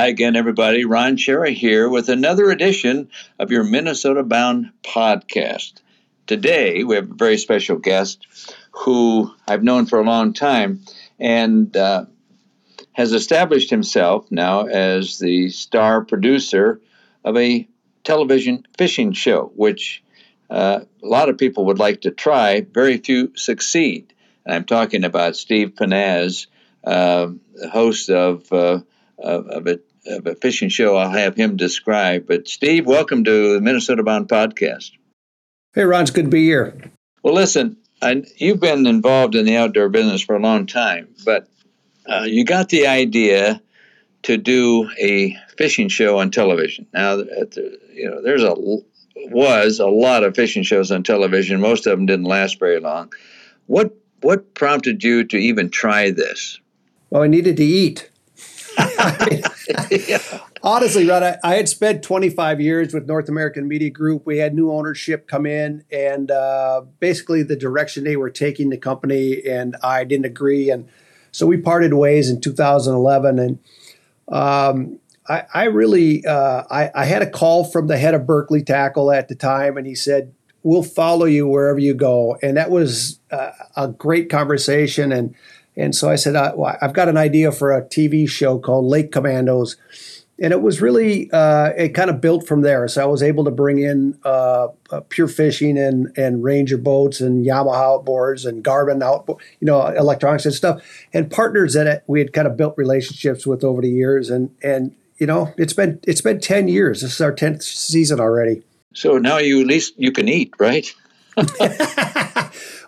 Hi again, everybody. Ron Schara here with another edition of your Minnesota Bound podcast. Today, we have a very special guest who I've known for a long time and uh, has established himself now as the star producer of a television fishing show, which uh, a lot of people would like to try, very few succeed. And I'm talking about Steve Pennaz, uh, host of, uh, of, of, a, a fishing show. I'll have him describe. But Steve, welcome to the Minnesota Bound podcast. Hey, Ron, it's good to be here. Well, listen, I, you've been involved in the outdoor business for a long time, but uh, you got the idea to do a fishing show on television. Now, the, you know, there's a was a lot of fishing shows on television. Most of them didn't last very long. What what prompted you to even try this? Well, I needed to eat. Yeah. Honestly, Rod, I, I, had spent 25 years with North American Media Group. We had new ownership come in, and uh, basically the direction they were taking the company, and I didn't agree, and so we parted ways in 2011. And um, I, I, really, uh, I, I had a call from the head of Berkley Tackle at the time, and he said, "We'll follow you wherever you go," and that was uh, a great conversation, and and so I said, uh, well, I've got an idea for a TV show called Lake Commandos. And it was really, uh, it kind of built from there. So I was able to bring in uh, uh pure fishing and, and Ranger boats and Yamaha outboards and Garmin out, you know, electronics and stuff, and partners that we had kind of built relationships with over the years. And, and, you know, it's been, it's been 10 years. This is our 10th season already. So now you at least you can eat, right?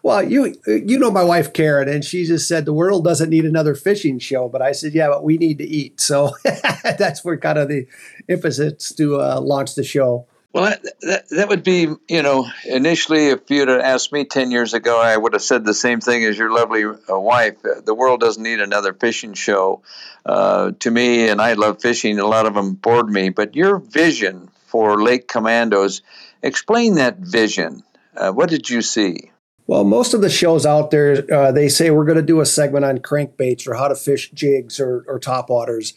well, you you know my wife Karen, and she just said the world doesn't need another fishing show. But I said, yeah, but we need to eat. So that's where kind of the emphasis to uh, launch the show. Well, that, that, that would be, you know, initially, if you'd have asked me 10 years ago, I would have said the same thing as your lovely uh, wife. The world doesn't need another fishing show. Uh, to me, and I love fishing, a lot of them bored me, but your vision for Lake Commandos, explain that vision. Uh, what did you see? Well, most of the shows out there, uh, they say we're going to do a segment on crankbaits or how to fish jigs or, or topwaters.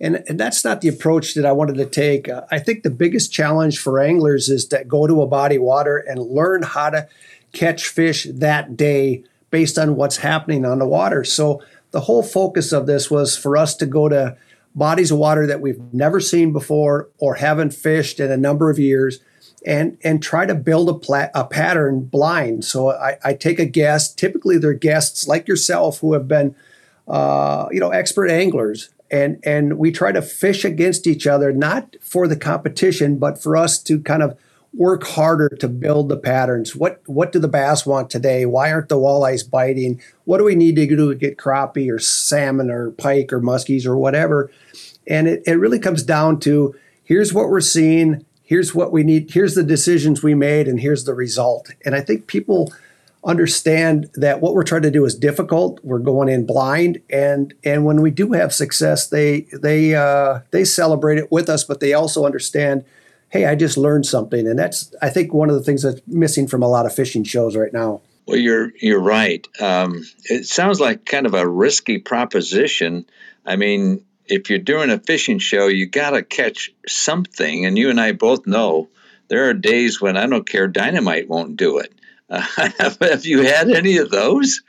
And, and that's not the approach that I wanted to take. Uh, I think the biggest challenge for anglers is to go to a body of water and learn how to catch fish that day based on what's happening on the water. So the whole focus of this was for us to go to bodies of water that we've never seen before or haven't fished in a number of years – and and try to build a, pla- a pattern blind. So I, I, take a guest. Typically, they're guests like yourself who have been, uh, you know, expert anglers, and and we try to fish against each other, not for the competition, but for us to kind of work harder to build the patterns. What what do the bass want today? Why aren't the walleyes biting? What do we need to do to get crappie or salmon or pike or muskies or whatever? And it, it really comes down to here's what we're seeing here's what we need, here's the decisions we made, and here's the result. And I think people understand that what we're trying to do is difficult. We're going in blind, and and when we do have success, they they uh, they celebrate it with us, but they also understand, hey, I just learned something, and that's I think one of the things that's missing from a lot of fishing shows right now. Well, you're you're right. Um, it sounds like kind of a risky proposition. I mean, if you're doing a fishing show, you got to catch something. And you and I both know there are days when I don't care, dynamite won't do it. Uh, have you had any of those?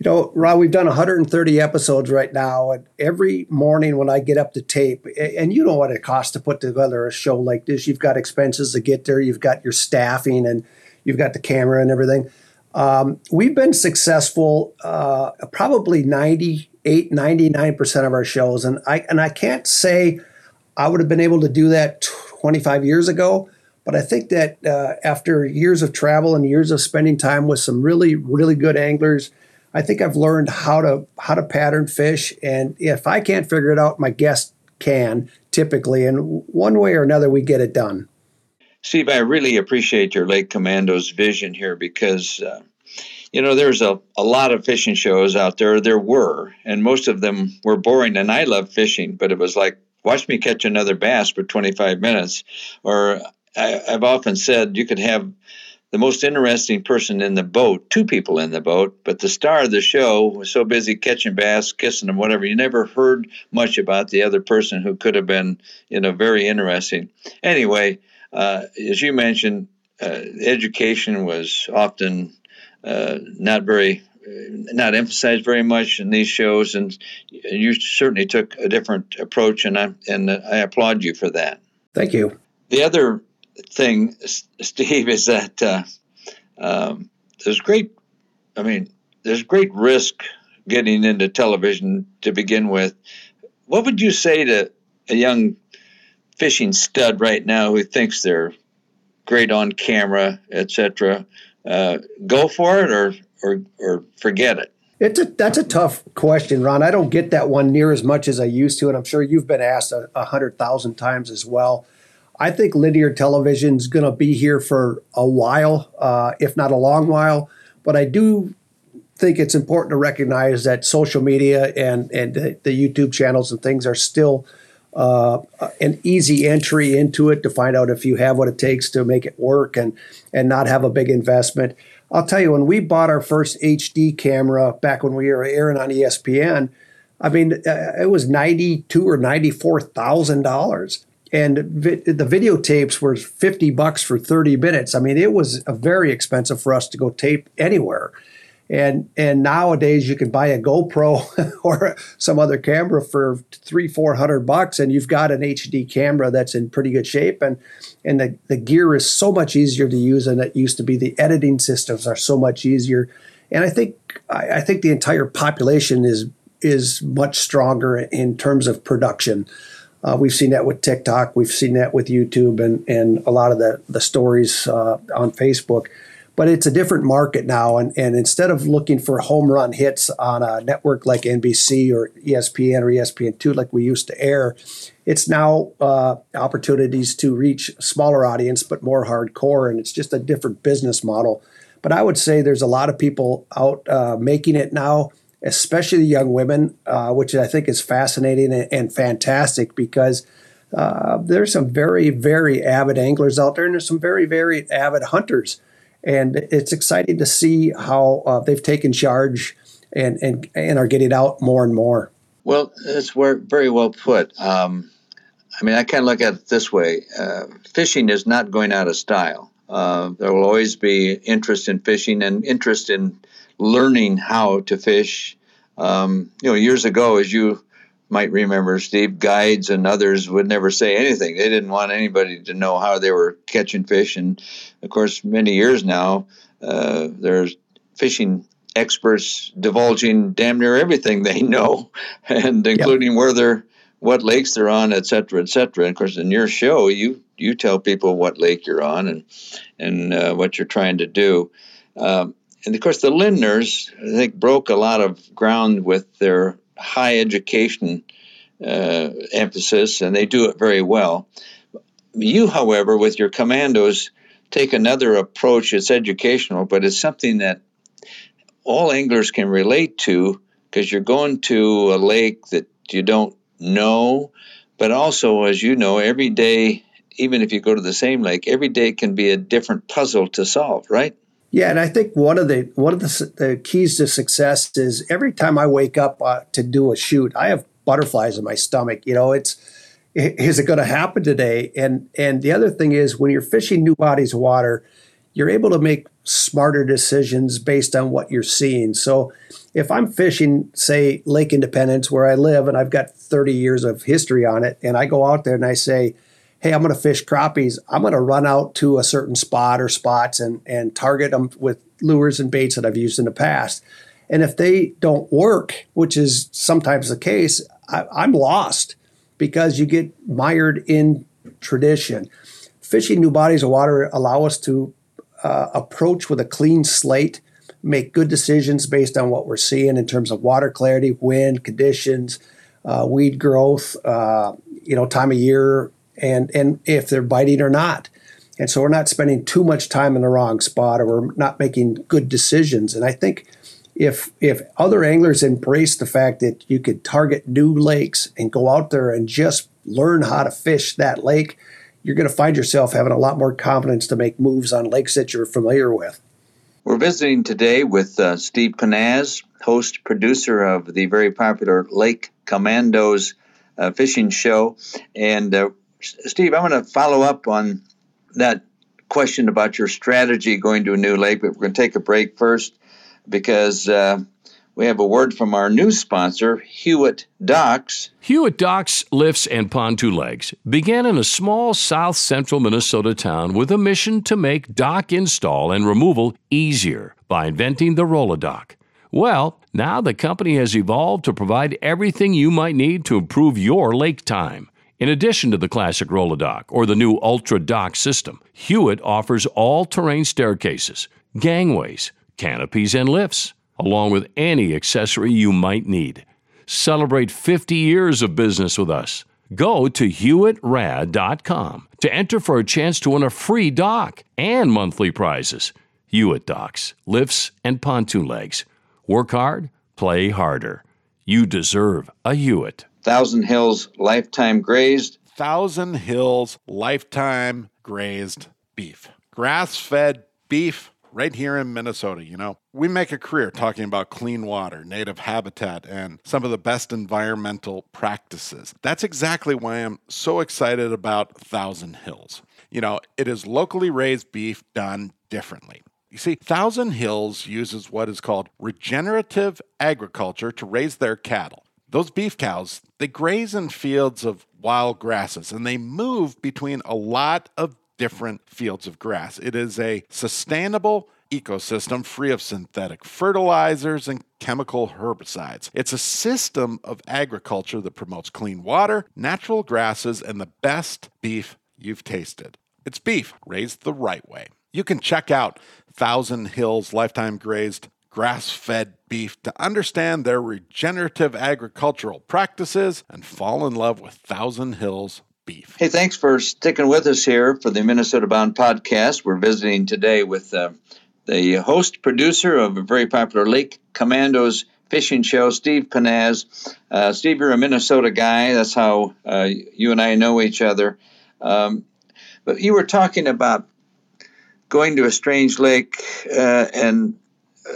You know, Rob, we've done 130 episodes right now, and every morning when I get up to tape, and you know what it costs to put together a show like this. You've got expenses to get there, you've got your staffing, and you've got the camera and everything. Um, we've been successful, uh, probably 90 98, 99% of our shows. And I, and I can't say I would have been able to do that 25 years ago, but I think that uh, after years of travel and years of spending time with some really, really good anglers, I think I've learned how to how to pattern fish. And if I can't figure it out, my guest can typically. And one way or another, we get it done. Steve, I really appreciate your Lake Commandos vision here because uh, you know, there's a, a lot of fishing shows out there. There were, and most of them were boring. And I love fishing, but it was like, watch me catch another bass for 25 minutes. Or I, I've often said you could have the most interesting person in the boat, two people in the boat, but the star of the show was so busy catching bass, kissing them, whatever. You never heard much about the other person who could have been, you know, very interesting. Anyway, uh, as you mentioned, uh, education was often uh, not very not emphasized very much in these shows, and you certainly took a different approach, and I and I applaud you for that. Thank you. The other thing, Steve, is that uh, um, there's great. I mean, there's great risk getting into television to begin with. What would you say to a young fishing stud right now who thinks they're great on camera, etc.? Uh, go for it, or or or forget it? It's a that's a tough question, Ron. I don't get that one near as much as I used to, and I'm sure you've been asked a, a hundred thousand times as well. I think linear television is going to be here for a while, uh, if not a long while. But I do think it's important to recognize that social media and and the, the YouTube channels and things are still uh, an easy entry into it to find out if you have what it takes to make it work and and not have a big investment. I'll tell you, when we bought our first HD camera back when we were airing on ESPN, I mean, uh, it was ninety-two or ninety-four thousand dollars, and vi- the videotapes were fifty bucks for thirty minutes. I mean, it was very expensive for us to go tape anywhere. And and nowadays you can buy a GoPro or some other camera for three four hundred bucks, and you've got an HD camera that's in pretty good shape, and and the, the gear is so much easier to use than it used to be. The editing systems are so much easier, and I think I, I think the entire population is is much stronger in terms of production. Uh, we've seen that with TikTok, we've seen that with YouTube, and and a lot of the the stories uh, on Facebook but it's a different market now. And, and instead of looking for home run hits on a network like NBC or ESPN or ESPN2, like we used to air, it's now uh, opportunities to reach smaller audience, but more hardcore. And it's just a different business model. But I would say there's a lot of people out uh, making it now, especially the young women, uh, which I think is fascinating and, and fantastic because. Uh, there's some very, very avid anglers out there, and there's some very, very avid hunters and it's exciting to see how uh, they've taken charge and, and and are getting out more and more. Well, it's very well put. Um, I mean, I kind of look at it this way: uh, fishing is not going out of style. Uh, there will always be interest in fishing and interest in learning how to fish. Um, you know, years ago, as you might remember Steve guides and others would never say anything. They didn't want anybody to know how they were catching fish. And of course, many years now, uh, there's fishing experts divulging damn near everything they know, and including yep. where they're, what lakes they're on, et cetera, et cetera. And of course, in your show, you you tell people what lake you're on and and uh, what you're trying to do. Um, and of course, the Lindners, I think, broke a lot of ground with their high education uh, emphasis, and they do it very well. You, however, with your commandos, take another approach. It's educational, but it's something that all anglers can relate to because you're going to a lake that you don't know, but also, as you know, every day, even if you go to the same lake, every day can be a different puzzle to solve, right? Yeah, and I think one of the one of the, the keys to success is every time I wake up uh, to do a shoot, I have butterflies in my stomach. You know, it's is it going to happen today? And and the other thing is when you're fishing new bodies of water, you're able to make smarter decisions based on what you're seeing. So if I'm fishing, say Lake Independence, where I live, and I've got 30 years of history on it, and I go out there and I say hey, I'm going to fish crappies. I'm going to run out to a certain spot or spots and, and target them with lures and baits that I've used in the past. And if they don't work, which is sometimes the case, I, I'm lost because you get mired in tradition. Fishing new bodies of water allow us to uh, approach with a clean slate, make good decisions based on what we're seeing in terms of water clarity, wind conditions, uh, weed growth, uh, you know, time of year, and and if they're biting or not. And so we're not spending too much time in the wrong spot or we're not making good decisions. And I think if if other anglers embrace the fact that you could target new lakes and go out there and just learn how to fish that lake, you're going to find yourself having a lot more confidence to make moves on lakes that you're familiar with. We're visiting today with uh, Steve Pennaz, host producer of the very popular Lake Commandos uh, fishing show. And uh, Steve, I'm going to follow up on that question about your strategy going to a new lake, but we're going to take a break first because uh, we have a word from our new sponsor, Hewitt Docks. Hewitt Docks Lifts and Pontoon Legs began in a small south central Minnesota town with a mission to make dock install and removal easier by inventing the Roll-A-Dock. Well, now the company has evolved to provide everything you might need to improve your lake time. In addition to the classic Roll-A-Dock or the new Ultra Dock system, Hewitt offers all terrain staircases, gangways, canopies, and lifts along with any accessory you might need. Celebrate 50 years of business with us. Go to HewittRad.com to enter for a chance to win a free dock and monthly prizes. Hewitt Docks, lifts, and pontoon legs. Work hard, play harder. You deserve a Hewitt. Thousand Hills Lifetime Grazed. Thousand Hills Lifetime Grazed Beef. Grass fed beef right here in Minnesota. You know, we make a career talking about clean water, native habitat, and some of the best environmental practices. That's exactly why I'm so excited about Thousand Hills. You know, it is locally raised beef done differently. You see, Thousand Hills uses what is called regenerative agriculture to raise their cattle. Those beef cows, they graze in fields of wild grasses and they move between a lot of different fields of grass. It is a sustainable ecosystem free of synthetic fertilizers and chemical herbicides. It's a system of agriculture that promotes clean water, natural grasses, and the best beef you've tasted. It's beef raised the right way. You can check out Thousand Hills Lifetime Grazed grass fed beef to understand their regenerative agricultural practices and fall in love with Thousand Hills beef. Hey, thanks for sticking with us here for the Minnesota Bound podcast. We're visiting today with uh, the host producer of a very popular Lake Commandos fishing show, Steve Pennaz. Uh, Steve, you're a Minnesota guy. That's how uh, you and I know each other. Um, but you were talking about going to a strange lake uh, and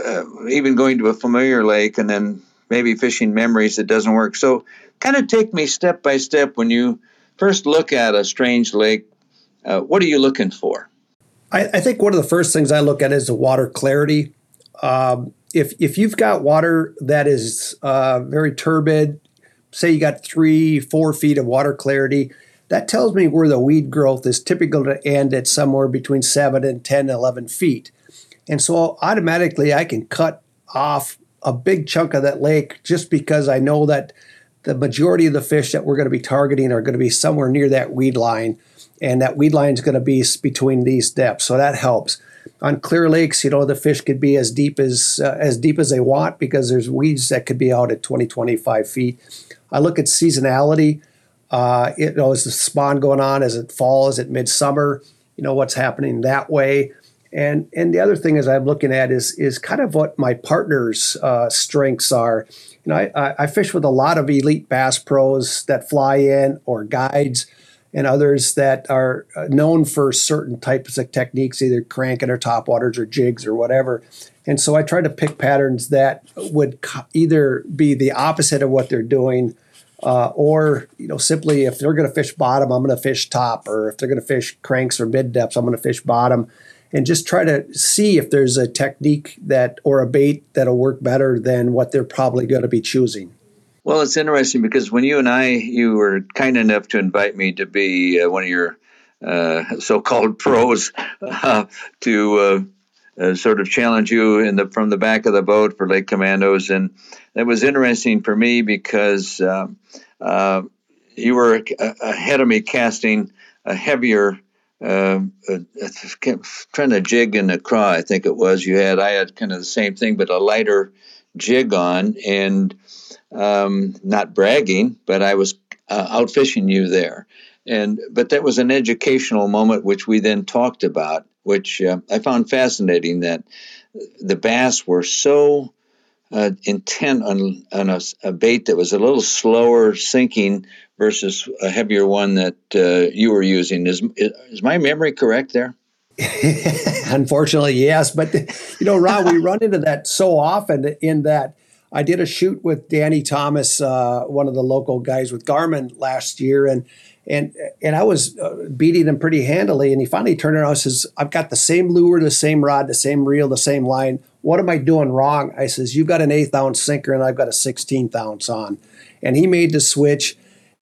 uh, even going to a familiar lake and then maybe fishing memories that doesn't work. So, kind of take me step by step when you first look at a strange lake, uh, what are you looking for? I, I, think one of the first things I look at is the water clarity. Um, if if you've got water that is uh, very turbid, say you got three, four feet of water clarity, that tells me where the weed growth is typical to end at somewhere between 7 and 10, 11 feet. And so automatically I can cut off a big chunk of that lake just because I know that the majority of the fish that we're going to be targeting are going to be somewhere near that weed line, and that weed line is going to be between these depths. So that helps. On clear lakes, you know, the fish could be as deep as uh, as deep as they want because there's weeds that could be out at 20, 25 feet. I look at seasonality. Uh, it, you know, is the spawn going on? Is it fall? Is it midsummer? You know, what's happening that way? And and the other thing is I'm looking at is is kind of what my partner's uh, strengths are. You know, I, I fish with a lot of elite bass pros that fly in or guides and others that are uh, known for certain types of techniques, either cranking or top waters or jigs or whatever. And so I try to pick patterns that would either be the opposite of what they're doing, uh, or you know, simply if they're going to fish bottom, I'm going to fish top, or if they're going to fish cranks or mid depths, I'm going to fish bottom and just try to see if there's a technique that or a bait that'll work better than what they're probably going to be choosing. Well, it's interesting because when you and I, you were kind enough to invite me to be uh, one of your uh, so-called pros uh, to uh, uh, sort of challenge you in the from the back of the boat for Lake Commandos, and that was interesting for me because um, uh, you were ahead of me casting a heavier um, uh, trying to jig and the cry. I think it was you had. I had kind of the same thing, but a lighter jig on, and um, not bragging, but I was uh, out fishing you there. And but that was an educational moment, which we then talked about, which uh, I found fascinating. That the bass were so uh, intent on, on a, a, bait that was a little slower sinking versus a heavier one that uh, you were using. Is, is my memory correct there? Unfortunately, yes. But, you know, Ron, we run into that so often in that I did a shoot with Danny Thomas, uh, one of the local guys with Garmin last year, and and and I was uh, beating him pretty handily. And he finally turned around and says, "I've got the same lure, the same rod, the same reel, the same line. What am I doing wrong?" I says, "You've got an eighth ounce sinker, and I've got a sixteenth ounce on." And he made the switch.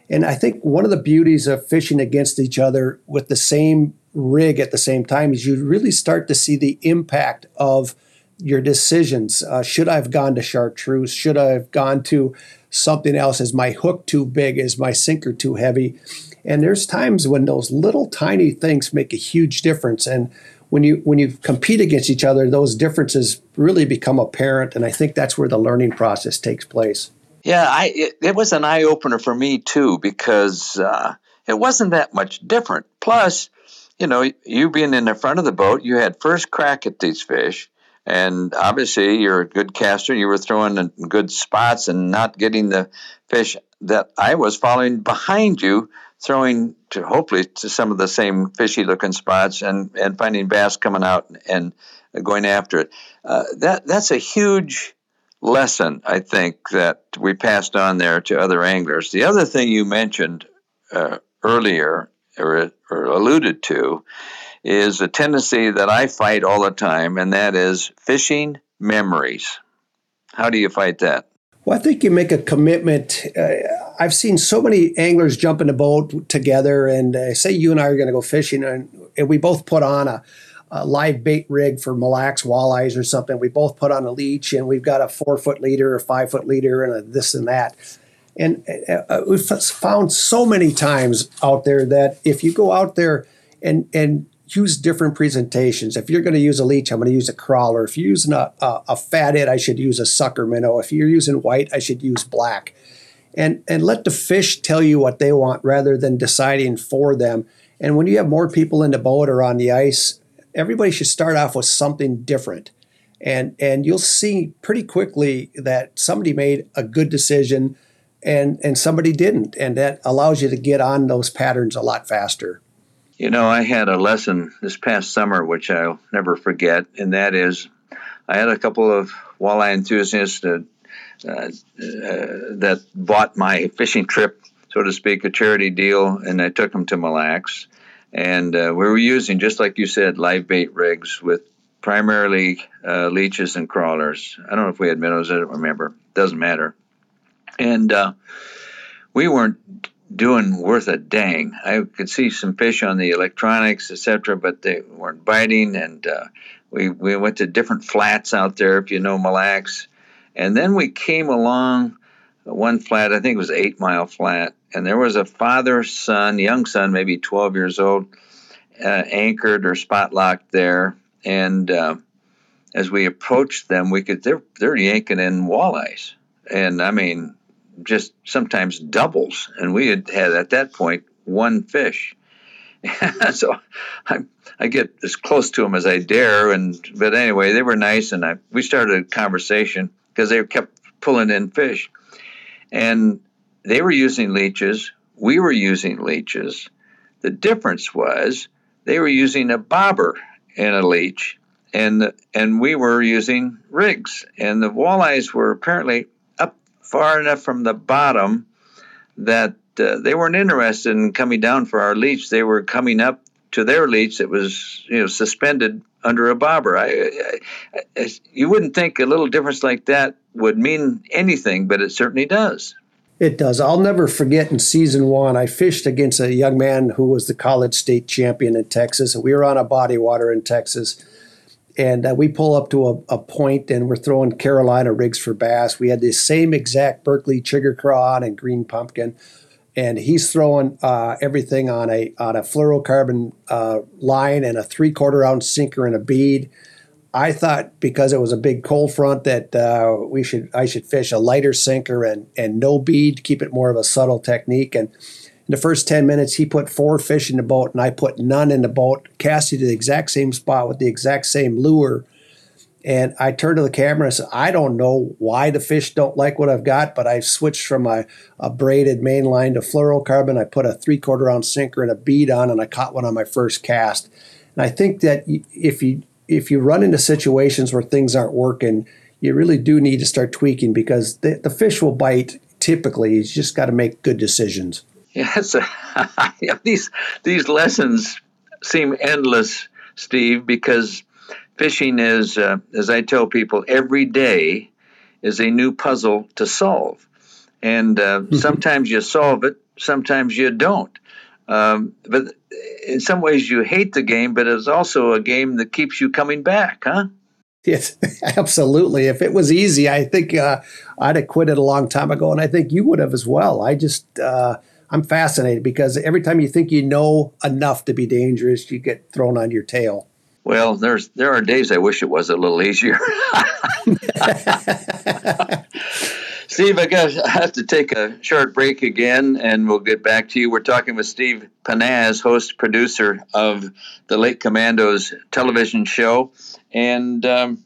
And I think one of the beauties of fishing against each other with the same rig at the same time is you really start to see the impact of your decisions. Uh, should I have gone to chartreuse? Should I have gone to something else? Is my hook too big? Is my sinker too heavy? And there's times when those little tiny things make a huge difference. And when you when you compete against each other, those differences really become apparent. And I think that's where the learning process takes place. Yeah, I it, it was an eye opener for me too because uh, it wasn't that much different. Plus, you know, you being in the front of the boat, you had first crack at these fish. And obviously, you're a good caster. You were throwing in good spots and not getting the fish that I was following behind you, throwing to hopefully to some of the same fishy looking spots and, and finding bass coming out and going after it. Uh, that that's a huge lesson, I think, that we passed on there to other anglers. The other thing you mentioned uh, earlier or, or alluded to is a tendency that I fight all the time, and that is fishing memories. How do you fight that? Well, I think you make a commitment. Uh, I've seen so many anglers jump in a boat together, and uh, say you and I are going to go fishing, and, and, we both put on a, a, live bait rig for Mille Lacs walleyes or something. We both put on a leech, and we've got a four foot leader, a five foot leader, and a this and that. And uh, uh we've found so many times out there that if you go out there and and use different presentations. If you're going to use a leech, I'm going to use a crawler. If you're using a, a, a fathead, I should use a sucker minnow. If you're using white, I should use black. And, and let the fish tell you what they want rather than deciding for them. And when you have more people in the boat or on the ice, everybody should start off with something different. And, and you'll see pretty quickly that somebody made a good decision and, and somebody didn't. And that allows you to get on those patterns a lot faster. You know, I had a lesson this past summer which I'll never forget, and that is I had a couple of walleye enthusiasts that, uh, uh, that bought my fishing trip, so to speak, a charity deal, and I took them to Mille Lacs. And uh, we were using, just like you said, live bait rigs with primarily uh, leeches and crawlers. I don't know if we had minnows, I don't remember. Doesn't matter. And uh, we weren't doing worth a dang. I could see some fish on the electronics, etc., but they weren't biting. And uh, we we went to different flats out there, if you know Mille Lacs. And then we came along one flat, I think it was Eight Mile Flat, and there was a father son, young son, maybe 12 years old, uh, anchored or spot locked there. And uh, as we approached them, we could they're they're yanking in walleyes, and I mean just sometimes doubles, and we had had at that point one fish. so I, I get as close to them as I dare, and but anyway, they were nice, and I we started a conversation because they kept pulling in fish, and they were using leeches, we were using leeches. The difference was they were using a bobber and a leech, and and we were using rigs, and the walleyes were apparently far enough from the bottom that uh, they weren't interested in coming down for our leech. They were coming up to their leech that was you know suspended under a bobber. I, I, I, you wouldn't think a little difference like that would mean anything, but it certainly does. It does. I'll never forget in season one, I fished against a young man who was the college state champion in Texas. We were on a body water in Texas and uh, we pull up to a, a point and we're throwing Carolina rigs for bass. We had the same exact Berkley Chigger Craw and green pumpkin, and he's throwing uh, everything on a on a fluorocarbon uh, line and a three quarter ounce sinker and a bead. I thought because it was a big cold front that uh, we should I should fish a lighter sinker and and no bead, keep it more of a subtle technique and in the first 10 minutes, he put four fish in the boat, and I put none in the boat, casting to the exact same spot with the exact same lure. And I turned to the camera and said, I don't know why the fish don't like what I've got, but I've switched from a, a braided main line to fluorocarbon. I put a three quarter ounce sinker and a bead on, and I caught one on my first cast. And I think that if you if you run into situations where things aren't working, you really do need to start tweaking because the, the fish will bite typically. You just got to make good decisions. Yes, these these lessons seem endless, Steve, because fishing is, uh, as I tell people, every day is a new puzzle to solve, and uh, mm-hmm. sometimes you solve it, sometimes you don't. Um, but in some ways, you hate the game, but it's also a game that keeps you coming back, huh? Yes, absolutely. If it was easy, I think uh, I'd have quit it a long time ago, and I think you would have as well. I just uh, I'm fascinated because every time you think you know enough to be dangerous, you get thrown on your tail. Well, there's there are days I wish it was a little easier. Steve, I guess I have to take a short break again, and we'll get back to you. We're talking with Steve Pennaz, host producer of the Lake Commandos television show, and um,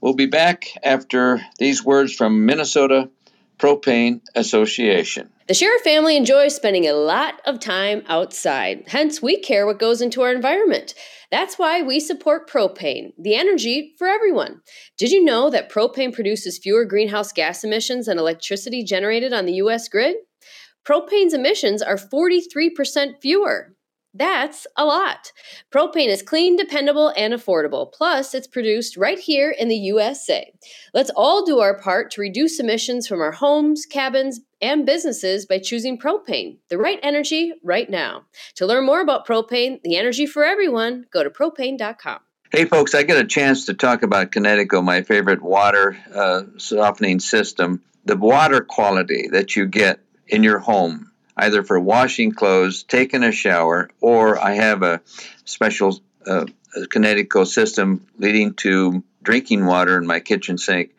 we'll be back after these words from Minnesota Propane Association. The Schara family enjoys spending a lot of time outside. Hence, we care what goes into our environment. That's why we support propane, the energy for everyone. Did you know that propane produces fewer greenhouse gas emissions than electricity generated on the U.S. grid? Propane's emissions are 43% fewer. That's a lot. Propane is clean, dependable, and affordable. Plus, it's produced right here in the USA. Let's all do our part to reduce emissions from our homes, cabins, and businesses by choosing propane, the right energy right now. To learn more about propane, the energy for everyone, go to propane.com. Hey, folks, I get a chance to talk about Kinetico, my favorite water uh, softening system. The water quality that you get in your home either for washing clothes, taking a shower, or I have a special uh, Kinetico system leading to drinking water in my kitchen sink,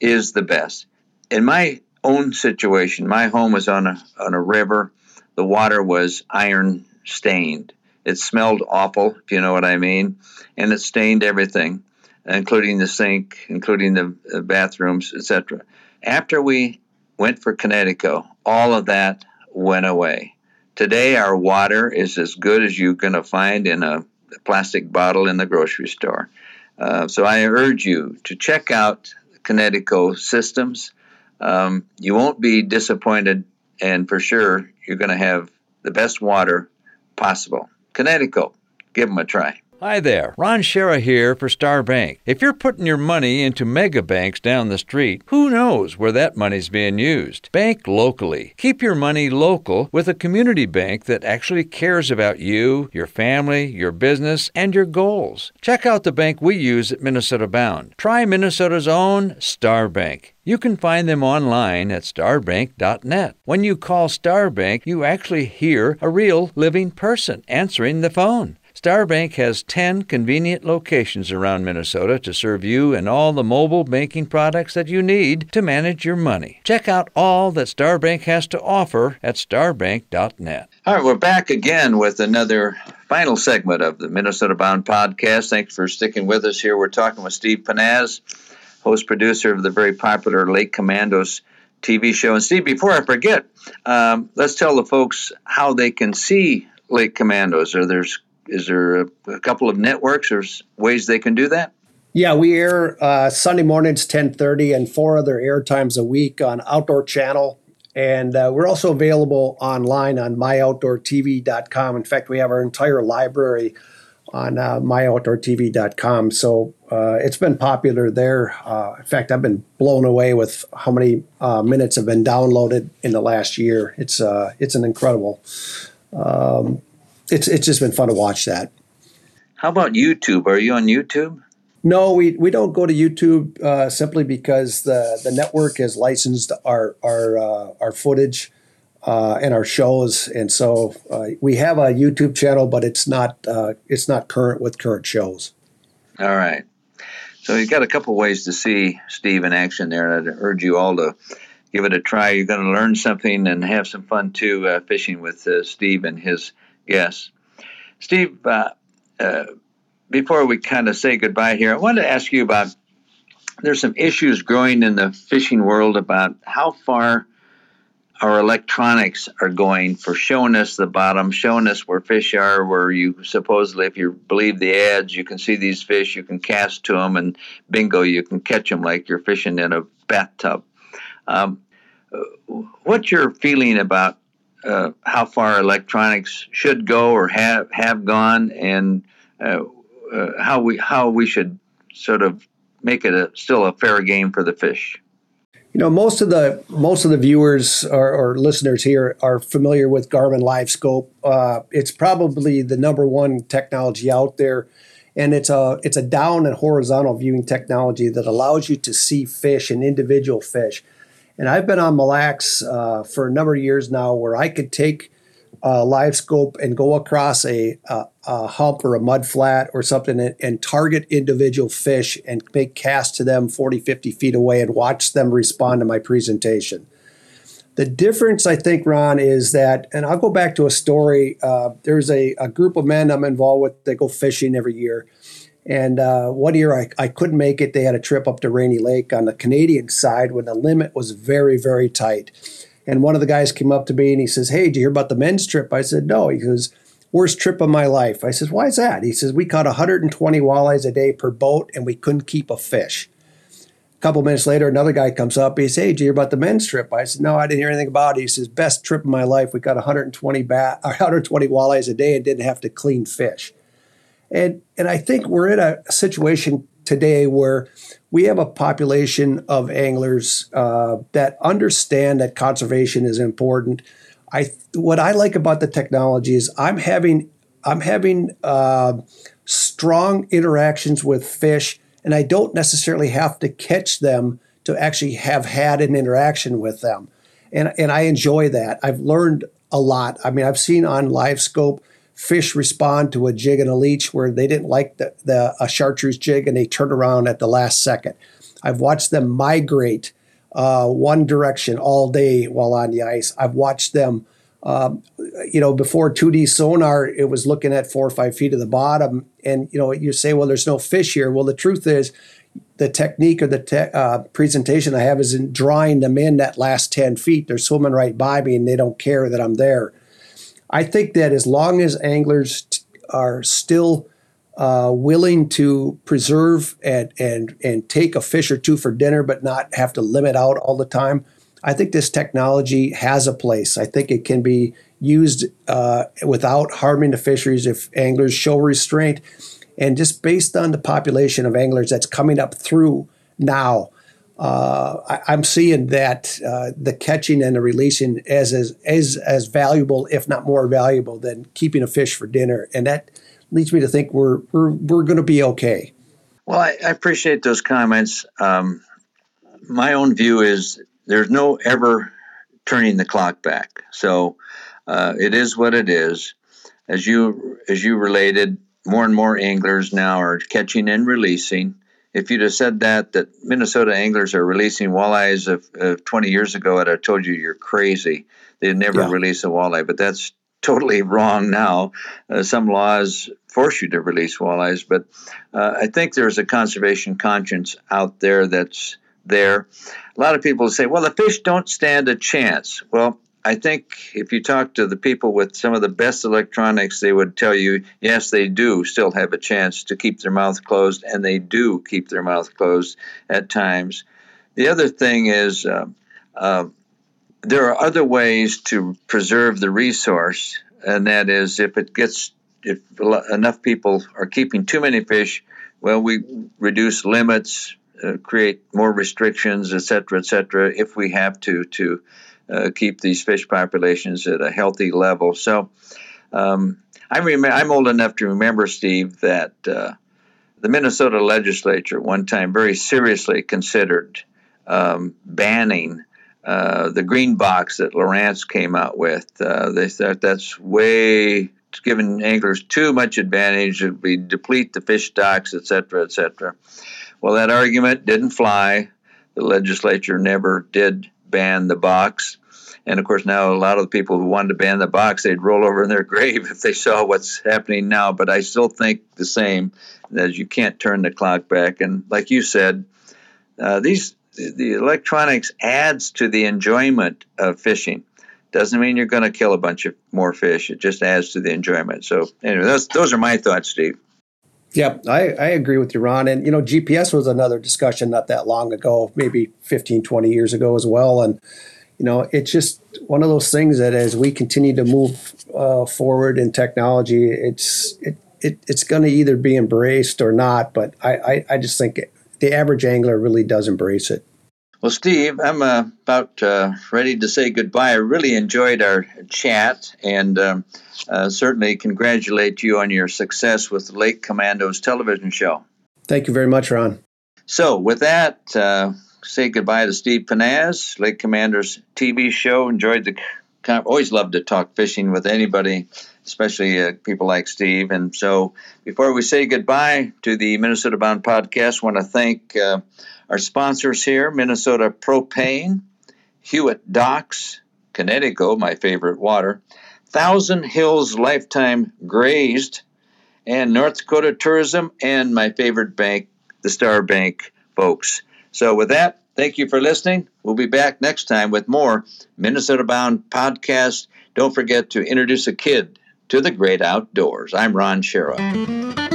is the best. In my own situation, my home was on a on a river. The water was iron stained. It smelled awful, if you know what I mean, and it stained everything, including the sink, including the bathrooms, etc. After we went for Kinetico, all of that went away. Today, our water is as good as you're going to find in a plastic bottle in the grocery store. Uh, so I urge you to check out Kinetico systems. Um, you won't be disappointed, and for sure, you're going to have the best water possible. Kinetico, give them a try. Hi there, Ron Schara here for Star Bank. If you're putting your money into mega banks down the street, who knows where that money's being used? Bank locally. Keep your money local with a community bank that actually cares about you, your family, your business, and your goals. Check out the bank we use at Minnesota Bound. Try Minnesota's own Star Bank. You can find them online at starbank.net. When you call Star Bank, you actually hear a real living person answering the phone. Starbank has 10 convenient locations around Minnesota to serve you and all the mobile banking products that you need to manage your money. Check out all that Starbank has to offer at starbank.net. All right, we're back again with another final segment of the Minnesota Bound podcast. Thanks for sticking with us here. We're talking with Steve Pennaz, host producer of the very popular Lake Commandos TV show. And Steve, before I forget, um, let's tell the folks how they can see Lake Commandos. Are there is there a, a couple of networks or ways they can do that? Yeah, we air uh, Sunday mornings, ten thirty, and four other air times a week on Outdoor Channel, and uh, we're also available online on myoutdoortv.com. In fact, we have our entire library on uh, myoutdoortv.com. So uh, it's been popular there. Uh, in fact, I've been blown away with how many uh, minutes have been downloaded in the last year. It's uh, it's an incredible. Um, it's it's just been fun to watch that. How about YouTube? Are you on YouTube? No, we, we don't go to YouTube uh, simply because the, the network has licensed our our uh, our footage uh, and our shows, and so uh, we have a YouTube channel, but it's not uh, it's not current with current shows. All right, so you've got a couple ways to see Steve in action there, and I'd urge you all to give it a try. You're going to learn something and have some fun too, uh, fishing with Steve and his Yes. Steve, uh, uh, before we kind of say goodbye here, I wanted to ask you about there's some issues growing in the fishing world about how far our electronics are going for showing us the bottom, showing us where fish are, where you supposedly, if you believe the ads, you can see these fish, you can cast to them, and bingo, you can catch them like you're fishing in a bathtub. Um, what's your feeling about uh, how far electronics should go or have have gone, and uh, uh, how we how we should sort of make it a, still a fair game for the fish? You know, most of the most of the viewers or, or listeners here are familiar with Garmin LiveScope. Uh, it's probably the number one technology out there, and it's a it's a down and horizontal viewing technology that allows you to see fish and individual fish. And I've been on Mille Lacs uh, for a number of years now, where I could take uh, LiveScope and go across a, a, a, hump or a mud flat or something and, and, target individual fish and make casts to them 40, 50 feet away and watch them respond to my presentation. The difference, I think, Ron, is that, and I'll go back to a story. Uh, there's a, a, group of men I'm involved with that go fishing every year. And uh, one year I, I couldn't make it. They had a trip up to Rainy Lake on the Canadian side when the limit was very, very tight. And one of the guys came up to me and he says, Hey, did you hear about the men's trip? I said, No. He goes, Worst trip of my life. I says, Why is that? He says, We caught 120 walleyes a day per boat and we couldn't keep a fish. A couple minutes later, another guy comes up. He says, Hey, did you hear about the men's trip? I said, No, I didn't hear anything about it. He says, Best trip of my life. We got 120 bat, 120 walleyes a day and didn't have to clean fish. And and I think we're in a situation today where we have a population of anglers uh, that understand that conservation is important. I what I like about the technology is I'm having I'm having uh, strong interactions with fish, and I don't necessarily have to catch them to actually have had an interaction with them, and and I enjoy that. I've learned a lot. I mean, I've seen on LiveScope fish respond to a jig and a leech where they didn't like the, the a chartreuse jig and they turn around at the last second. I've watched them migrate uh, one direction all day while on the ice. I've watched them, um, you know, before 2D sonar, it was looking at four or five feet of the bottom. And, you know, you say, well, there's no fish here. Well, the truth is, the technique or the te- uh, presentation I have is in drawing them in that last 10 feet. They're swimming right by me and they don't care that I'm there. I think that as long as anglers t- are still uh, willing to preserve and, and, and take a fish or two for dinner, but not have to limit out all the time, I think this technology has a place. I think it can be used uh, without harming the fisheries if anglers show restraint. And just based on the population of anglers that's coming up through now, I, am seeing that uh, the catching and the releasing as, as as as valuable, if not more valuable, than keeping a fish for dinner, and that leads me to think we're we're we're going to be okay. Well, I, I appreciate those comments. Um, my own view is there's no ever turning the clock back. So uh, it is what it is. As you as you related, more and more anglers now are catching and releasing if you'd have said that that Minnesota anglers are releasing walleyes of, of 20 years ago, I'd have told you you're crazy. They'd never yeah. release a walleye, but that's totally wrong now. Uh, some laws force you to release walleyes, but uh, I think there's a conservation conscience out there that's there. A lot of people say, well, the fish don't stand a chance. Well, I think if you talk to the people with some of the best electronics, they would tell you, yes, they do still have a chance to keep their mouth closed, and they do keep their mouth closed at times. The other thing is, uh, uh, there are other ways to preserve the resource, and that is if it gets if enough people are keeping too many fish, well, we reduce limits, uh, create more restrictions, et cetera, et cetera, if we have to to uh, keep these fish populations at a healthy level. So um, I I'm old enough to remember, Steve, that uh, the Minnesota legislature at one time very seriously considered um, banning uh, the green box that Lowrance came out with. Uh, they thought that's way giving anglers too much advantage. It would deplete the fish stocks, et cetera, et cetera. Well, that argument didn't fly. The legislature never did ban the box. And of course, now a lot of the people who wanted to ban the box, they'd roll over in their grave if they saw what's happening now. But I still think the same, that you can't turn the clock back. And like you said, uh, these the electronics adds to the enjoyment of fishing. Doesn't mean you're going to kill a bunch of more fish. It just adds to the enjoyment. So anyway, those those are my thoughts, Steve. Yep, I, I agree with you, Ron. And, you know, GPS was another discussion not that long ago, maybe 15, 20 years ago as well. And, you know, it's just one of those things that as we continue to move uh, forward in technology, it's it, it it's going to either be embraced or not. But I, I, I just think the average angler really does embrace it. Well, Steve, I'm uh, about uh, ready to say goodbye. I really enjoyed our chat and um, uh, certainly congratulate you on your success with Lake Commandos television show. Thank you very much, Ron. So, with that, uh, say goodbye to Steve Pennaz, Lake Commandos TV show. Enjoyed the. Always love to talk fishing with anybody, especially uh, people like Steve. And so, before we say goodbye to the Minnesota Bound podcast, I want to thank uh, our sponsors here Minnesota Propane, Hewitt Docks, Kinetico, my favorite water, Thousand Hills Lifetime Grazed, and North Dakota Tourism, and my favorite bank, the Star Bank folks. So, with that, thank you for listening. We'll be back next time with more Minnesota Bound podcast. Don't forget to introduce a kid to the great outdoors. I'm Ron Schara.